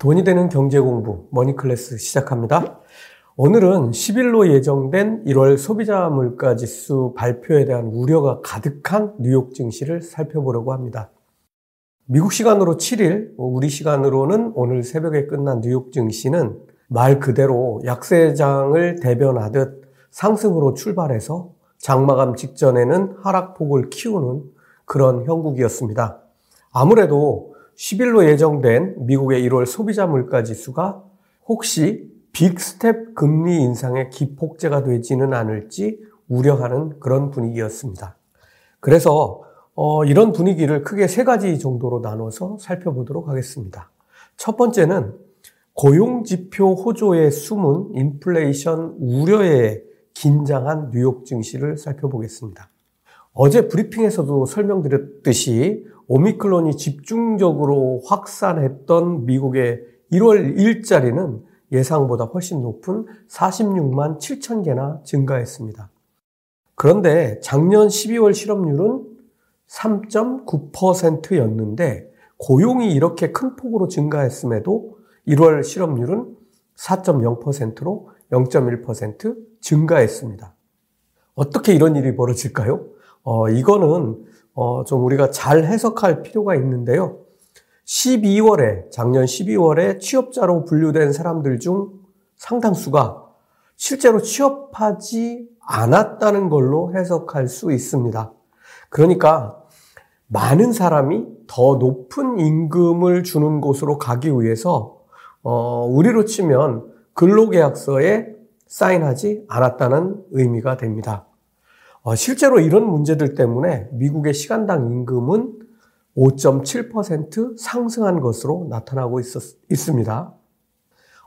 돈이 되는 경제 공부 머니 클래스 시작합니다. 오늘은 10일로 예정된 1월 소비자 물가 지수 발표에 대한 우려가 가득한 뉴욕 증시를 살펴보려고 합니다. 미국 시간으로 7일, 우리 시간으로는 오늘 새벽에 끝난 뉴욕 증시는 말 그대로 약세장을 대변하듯 상승으로 출발해서 장마감 직전에는 하락폭을 키우는 그런 형국이었습니다. 아무래도 10일로 예정된 미국의 1월 소비자 물가 지수가 혹시 빅스텝 금리 인상의 기폭제가 되지는 않을지 우려하는 그런 분위기였습니다. 그래서 어, 이런 분위기를 크게 세 가지 정도로 나눠서 살펴보도록 하겠습니다. 첫 번째는 고용 지표 호조에 숨은 인플레이션 우려에 긴장한 뉴욕 증시를 살펴보겠습니다. 어제 브리핑에서도 설명드렸듯이 오미클론이 집중적으로 확산했던 미국의 1월 일자리는 예상보다 훨씬 높은 46만 7천 개나 증가했습니다. 그런데 작년 12월 실업률은 3.9%였는데 고용이 이렇게 큰 폭으로 증가했음에도 1월 실업률은 4.0%로 0.1% 증가했습니다. 어떻게 이런 일이 벌어질까요? 어, 이거는 어, 좀 우리가 잘 해석할 필요가 있는데요. 12월에, 작년 12월에 취업자로 분류된 사람들 중 상당수가 실제로 취업하지 않았다는 걸로 해석할 수 있습니다. 그러니까 많은 사람이 더 높은 임금을 주는 곳으로 가기 위해서 어, 우리로 치면 근로계약서에 사인하지 않았다는 의미가 됩니다. 어, 실제로 이런 문제들 때문에 미국의 시간당 임금은 5.7% 상승한 것으로 나타나고 있었, 있습니다.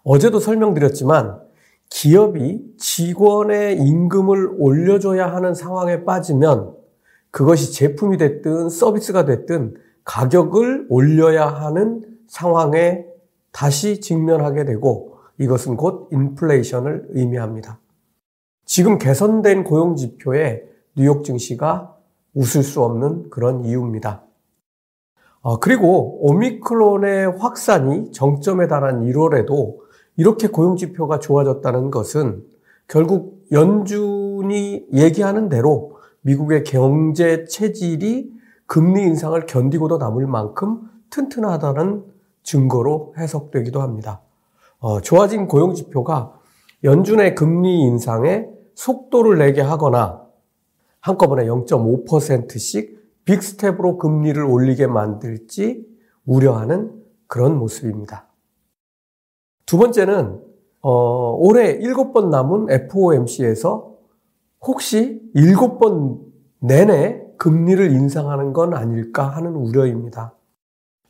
어제도 설명드렸지만 기업이 직원의 임금을 올려줘야 하는 상황에 빠지면 그것이 제품이 됐든 서비스가 됐든 가격을 올려야 하는 상황에 다시 직면하게 되고 이것은 곧 인플레이션을 의미합니다. 지금 개선된 고용 지표에 뉴욕 증시가 웃을 수 없는 그런 이유입니다. 어, 그리고 오미크론의 확산이 정점에 달한 1월에도 이렇게 고용 지표가 좋아졌다는 것은 결국 연준이 얘기하는 대로 미국의 경제 체질이 금리 인상을 견디고도 남을 만큼 튼튼하다는 증거로 해석되기도 합니다. 어, 좋아진 고용 지표가 연준의 금리 인상에 속도를 내게 하거나 한꺼번에 0.5%씩 빅스텝으로 금리를 올리게 만들지 우려하는 그런 모습입니다. 두 번째는 어, 올해 7번 남은 FOMC에서 혹시 7번 내내 금리를 인상하는 건 아닐까 하는 우려입니다.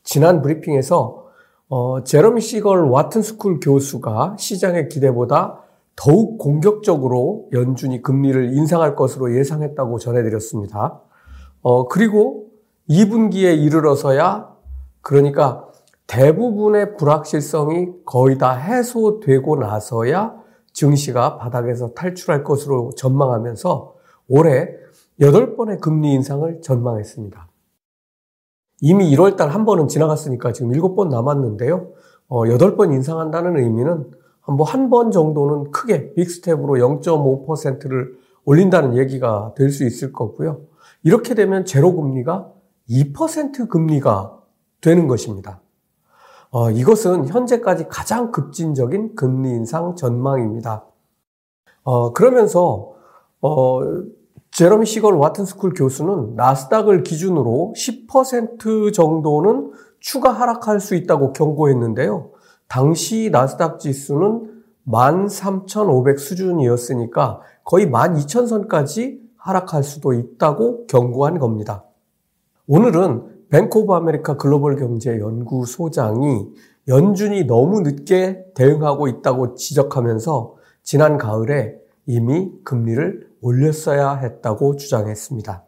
지난 브리핑에서 어, 제러미 시걸 와튼 스쿨 교수가 시장의 기대보다 더욱 공격적으로 연준이 금리를 인상할 것으로 예상했다고 전해드렸습니다. 어, 그리고 2분기에 이르러서야 그러니까 대부분의 불확실성이 거의 다 해소되고 나서야 증시가 바닥에서 탈출할 것으로 전망하면서 올해 8번의 금리 인상을 전망했습니다. 이미 1월달 한 번은 지나갔으니까 지금 7번 남았는데요. 어, 8번 인상한다는 의미는 뭐 한 번 정도는 크게 빅스텝으로 0.5%를 올린다는 얘기가 될 수 있을 거고요. 이렇게 되면 제로 금리가 2% 금리가 되는 것입니다. 어, 이것은 현재까지 가장 급진적인 금리 인상 전망입니다. 어, 그러면서 어, 제러미 시걸 와튼스쿨 교수는 나스닥을 기준으로 10% 정도는 추가 하락할 수 있다고 경고했는데요. 당시 나스닥 지수는 13,500 수준이었으니까 거의 12,000선까지 하락할 수도 있다고 경고한 겁니다. 오늘은 뱅크 오브 아메리카 글로벌 경제 연구소장이 연준이 너무 늦게 대응하고 있다고 지적하면서 지난 가을에 이미 금리를 올렸어야 했다고 주장했습니다.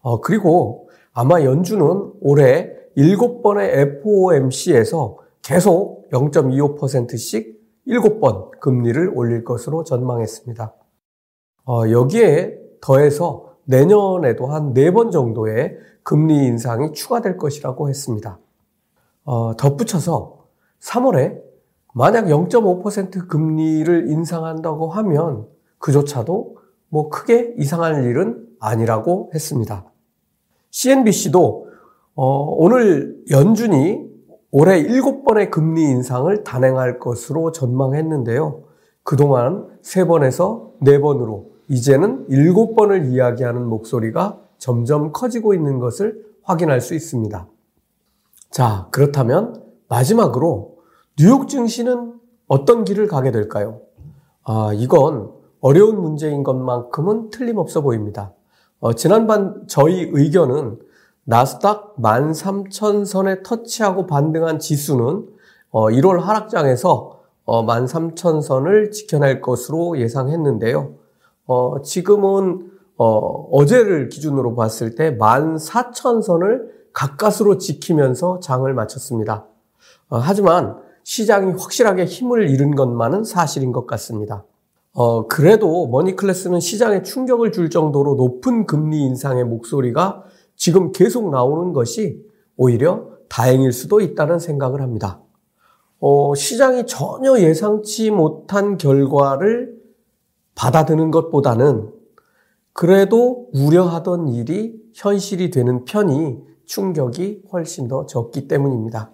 어, 그리고 아마 연준은 올해 7번의 FOMC에서 계속 0.25%씩 7번 금리를 올릴 것으로 전망했습니다. 어, 여기에 더해서 내년에도 한 4번 정도의 금리 인상이 추가될 것이라고 했습니다. 어, 덧붙여서 3월에 만약 0.5% 금리를 인상한다고 하면 그조차도 뭐 크게 이상할 일은 아니라고 했습니다. CNBC도 어, 오늘 연준이 올해 7번의 금리 인상을 단행할 것으로 전망했는데요. 그동안 3번에서 4번으로 이제는 7번을 이야기하는 목소리가 점점 커지고 있는 것을 확인할 수 있습니다. 자, 그렇다면 마지막으로 뉴욕 증시는 어떤 길을 가게 될까요? 아, 이건 어려운 문제인 것만큼은 틀림없어 보입니다. 어, 지난번 저희 의견은 나스닥 13,000선에 터치하고 반등한 지수는 어, 1월 하락장에서 어, 13,000선을 지켜낼 것으로 예상했는데요. 어, 지금은 어, 제를 기준으로 봤을 때 14,000선을 가까스로 지키면서 장을 마쳤습니다. 어, 하지만 시장이 확실하게 힘을 잃은 것만은 사실인 것 같습니다. 어, 그래도 머니클래스는 시장에 충격을 줄 정도로 높은 금리 인상의 목소리가 지금 계속 나오는 것이 오히려 다행일 수도 있다는 생각을 합니다. 어, 시장이 전혀 예상치 못한 결과를 받아드는 것보다는 그래도 우려하던 일이 현실이 되는 편이 충격이 훨씬 더 적기 때문입니다.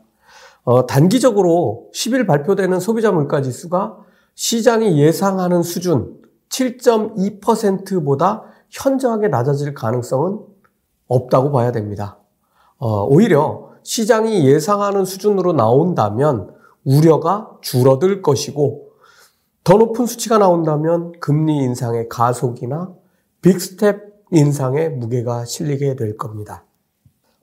어, 단기적으로 10일 발표되는 소비자 물가 지수가 시장이 예상하는 수준 7.2%보다 현저하게 낮아질 가능성은 없다고 봐야 됩니다. 어, 오히려 시장이 예상하는 수준으로 나온다면 우려가 줄어들 것이고 더 높은 수치가 나온다면 금리 인상의 가속이나 빅스텝 인상의 무게가 실리게 될 겁니다.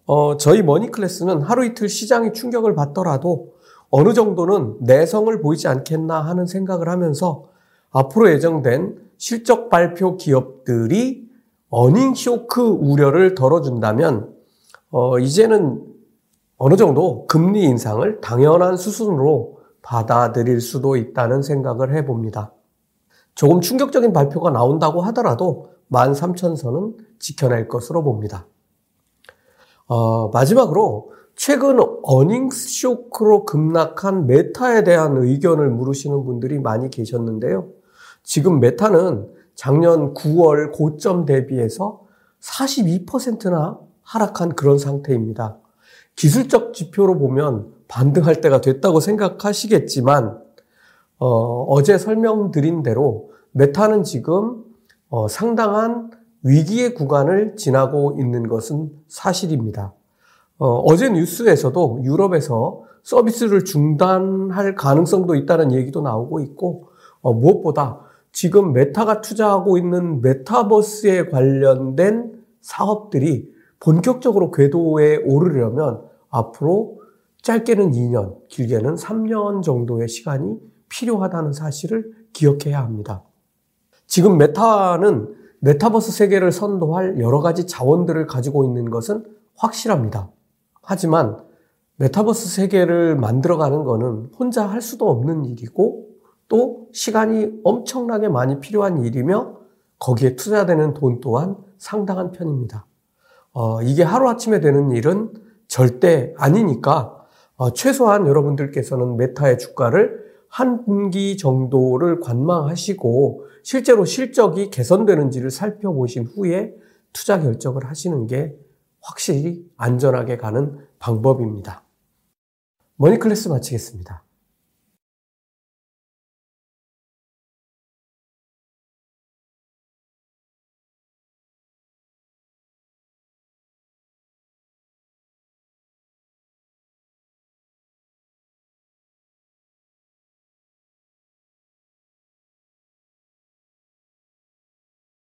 어, 저희 머니클래스는 하루 이틀 시장이 충격을 받더라도 어느 정도는 내성을 보이지 않겠나 하는 생각을 하면서 앞으로 예정된 실적 발표 기업들이 어닝 쇼크 우려를 덜어준다면 어, 이제는 어느 정도 금리 인상을 당연한 수순으로 받아들일 수도 있다는 생각을 해봅니다. 조금 충격적인 발표가 나온다고 하더라도 13,000선은 지켜낼 것으로 봅니다. 어, 마지막으로 최근 어닝스 쇼크로 급락한 메타에 대한 의견을 물으시는 분들이 많이 계셨는데요. 지금 메타는 작년 9월 고점 대비해서 42%나 하락한 그런 상태입니다. 기술적 지표로 보면 반등할 때가 됐다고 생각하시겠지만 어, 제 설명드린 대로 메타는 지금 어, 상당한 위기의 구간을 지나고 있는 것은 사실입니다. 어, 제 뉴스에서도 유럽에서 서비스를 중단할 가능성도 있다는 얘기도 나오고 있고 어, 무엇보다 지금 메타가 투자하고 있는 메타버스에 관련된 사업들이 본격적으로 궤도에 오르려면 앞으로 짧게는 2년, 길게는 3년 정도의 시간이 필요하다는 사실을 기억해야 합니다. 지금 메타는 메타버스 세계를 선도할 여러 가지 자원들을 가지고 있는 것은 확실합니다. 하지만 메타버스 세계를 만들어가는 것은 혼자 할 수도 없는 일이고 또 시간이 엄청나게 많이 필요한 일이며 거기에 투자되는 돈 또한 상당한 편입니다. 어, 이게 하루아침에 되는 일은 절대 아니니까 어, 최소한 여러분들께서는 메타의 주가를 한 분기 정도를 관망하시고 실제로 실적이 개선되는지를 살펴보신 후에 투자 결정을 하시는 게 확실히 안전하게 가는 방법입니다. 머니클래스 마치겠습니다.